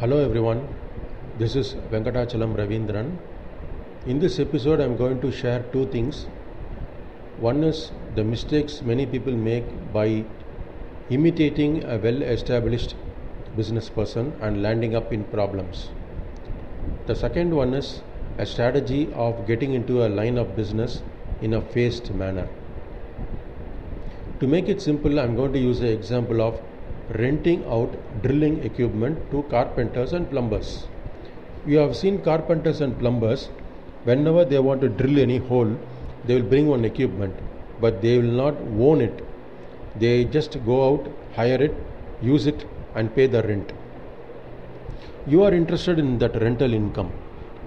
Hello everyone, this is Venkatachalam Ravindran. In this episode, I am going to share two things. One is the mistakes many people make by imitating a well established business person and landing up in problems. The second one is a strategy of getting into a line of business in a phased manner. To make it simple, I am going to use the example of renting out drilling equipment to carpenters and plumbers. You have seen carpenters and plumbers, whenever they want to drill any hole, they will bring one equipment, but they will not own it. They just go out, hire it, use it, and pay the rent. You are interested in that rental income.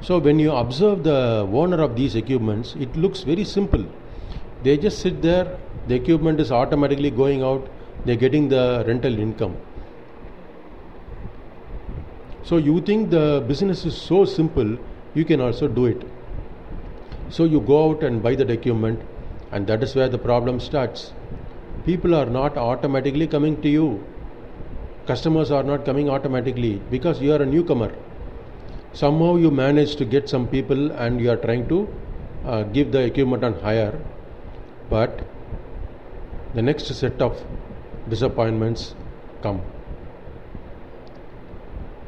So, when you observe the owner of these equipments, it looks very simple. They just sit there, the equipment is automatically going out, they're getting the rental income. So, you think the business is so simple, you can also do it. So, you go out and buy the equipment, and that is where the problem starts. People are not automatically coming to you, customers are not coming automatically because you are a newcomer. Somehow, you manage to get some people and you are trying to uh, give the equipment on hire, but the next set of disappointments come.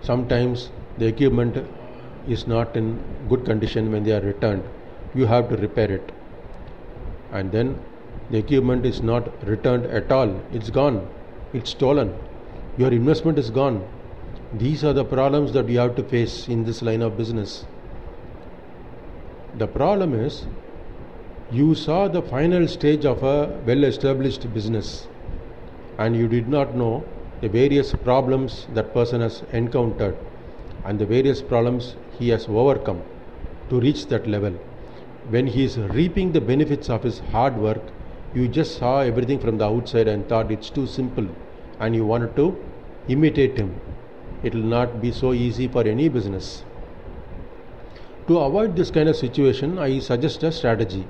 Sometimes the equipment is not in good condition when they are returned. You have to repair it. And then the equipment is not returned at all. It's gone. It's stolen. Your investment is gone. These are the problems that you have to face in this line of business. The problem is you saw the final stage of a well established business and you did not know the various problems that person has encountered and the various problems he has overcome to reach that level. When he is reaping the benefits of his hard work, you just saw everything from the outside and thought it's too simple and you wanted to imitate him. It will not be so easy for any business. To avoid this kind of situation, I suggest a strategy.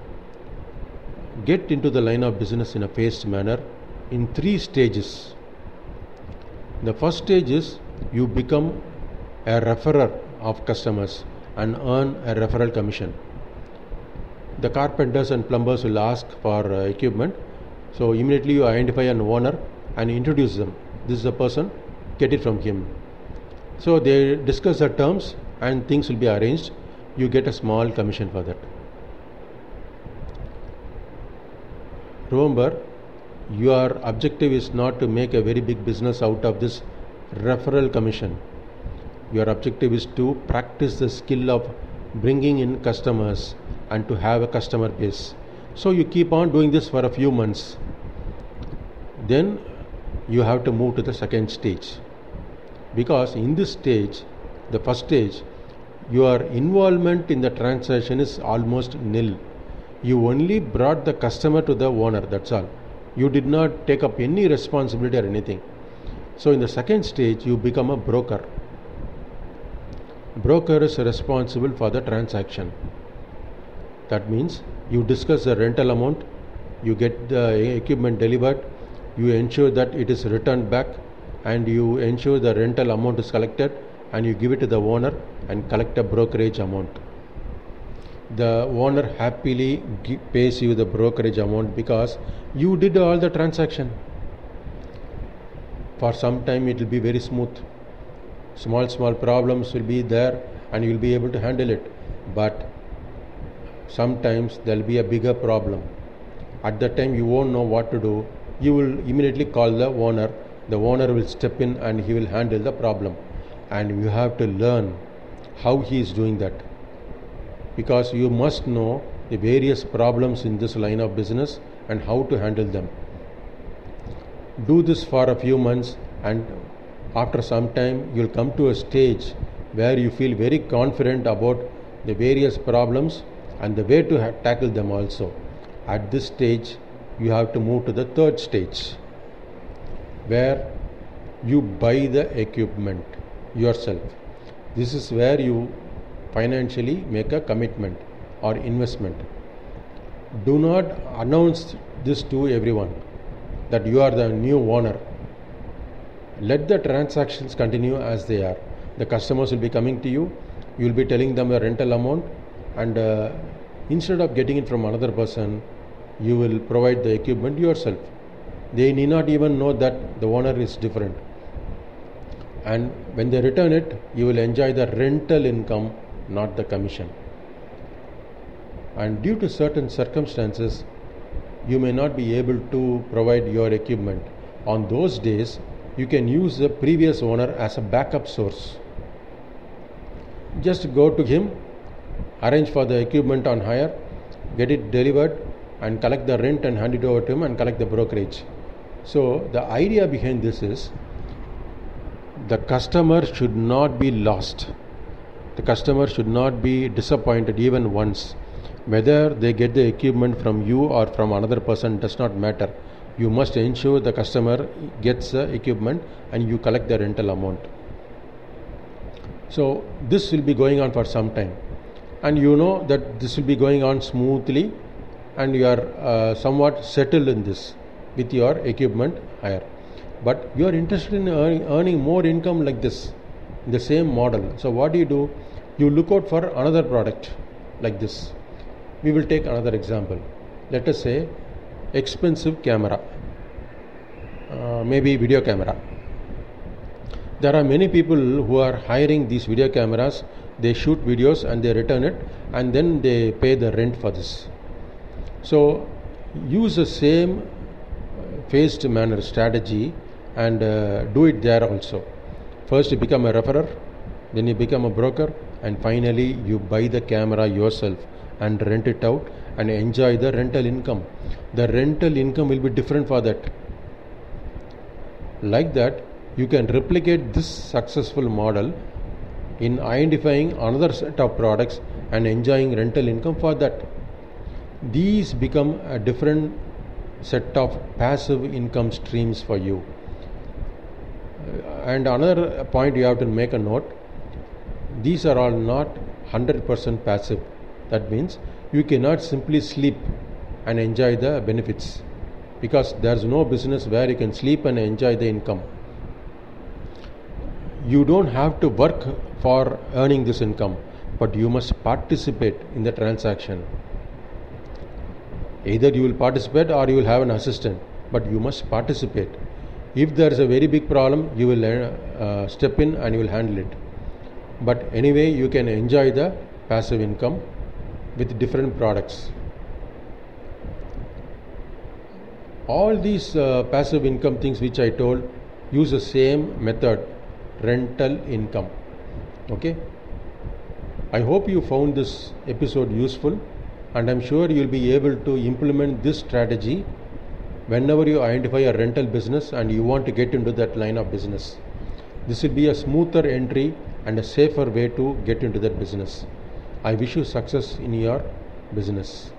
Get into the line of business in a phased manner in three stages. The first stage is you become a referrer of customers and earn a referral commission. The carpenters and plumbers will ask for uh, equipment, so immediately you identify an owner and introduce them. This is the person, get it from him. So they discuss the terms and things will be arranged. You get a small commission for that. Remember, your objective is not to make a very big business out of this referral commission. Your objective is to practice the skill of bringing in customers and to have a customer base. So you keep on doing this for a few months. Then you have to move to the second stage. Because in this stage, the first stage, your involvement in the transaction is almost nil. You only brought the customer to the owner, that's all you did not take up any responsibility or anything. So, in the second stage, you become a broker. Broker is responsible for the transaction. That means you discuss the rental amount, you get the equipment delivered, you ensure that it is returned back, and you ensure the rental amount is collected, and you give it to the owner and collect a brokerage amount the owner happily pays you the brokerage amount because you did all the transaction. For some time it will be very smooth. Small small problems will be there and you will be able to handle it. But sometimes there will be a bigger problem. At that time you won't know what to do you will immediately call the owner. The owner will step in and he will handle the problem. And you have to learn how he is doing that because you must know the various problems in this line of business and how to handle them. Do this for a few months, and after some time, you'll come to a stage where you feel very confident about the various problems and the way to ha- tackle them also. At this stage, you have to move to the third stage where you buy the equipment yourself. This is where you financially make a commitment or investment. Do not announce this to everyone that you are the new owner. Let the transactions continue as they are. the customers will be coming to you you will be telling them the rental amount and uh, instead of getting it from another person you will provide the equipment yourself they need not even know that the owner is different and when they return it you will enjoy the rental income not the commission. And due to certain circumstances you may not be able to provide your equipment. On those days you can use the previous owner as a backup source. Just go to him arrange for the equipment on hire get it delivered and collect the rent and hand it over to him and collect the brokerage. So the idea behind this is the customer should not be lost the customer should not be disappointed even once. Whether they get the equipment from you or from another person does not matter. You must ensure the customer gets the equipment and you collect the rental amount. So this will be going on for some time. And you know that this will be going on smoothly and you are uh, somewhat settled in this with your equipment hire. But you are interested in earning, earning more income like this the same model. So what do you do? You look out for another product like this. We will take another example. Let us say expensive camera uh, maybe video camera. There are many people who are hiring these video cameras. They shoot videos and they return it and then they pay the rent for this. So use the same phased manner strategy and uh, do it there also first you become a referrer then you become a broker and finally you buy the camera yourself and rent it out and enjoy the rental income. The rental income will be different for that. Like that you can replicate this successful model in identifying another set of products and enjoying rental income for that. These become a different set of passive income streams for you and another point you have to make a note these are all not 100% passive. That means you cannot simply sleep and enjoy the benefits because there's no business where you can sleep and enjoy the income. You don't have to work for earning this income but you must participate in the transaction. Either you will participate or you will have an assistant but you must participate if there is a very big problem you will uh, step in and you will handle it. But anyway you can enjoy the passive income with different products. All these uh, passive income things which i told use the same method rental income. Okay? I hope you found this episode useful and i'm sure you'll be able to implement this strategy whenever you identify a rental business and you want to get into that line of business this will be a smoother entry and a safer way to get into that business. I wish you success in your business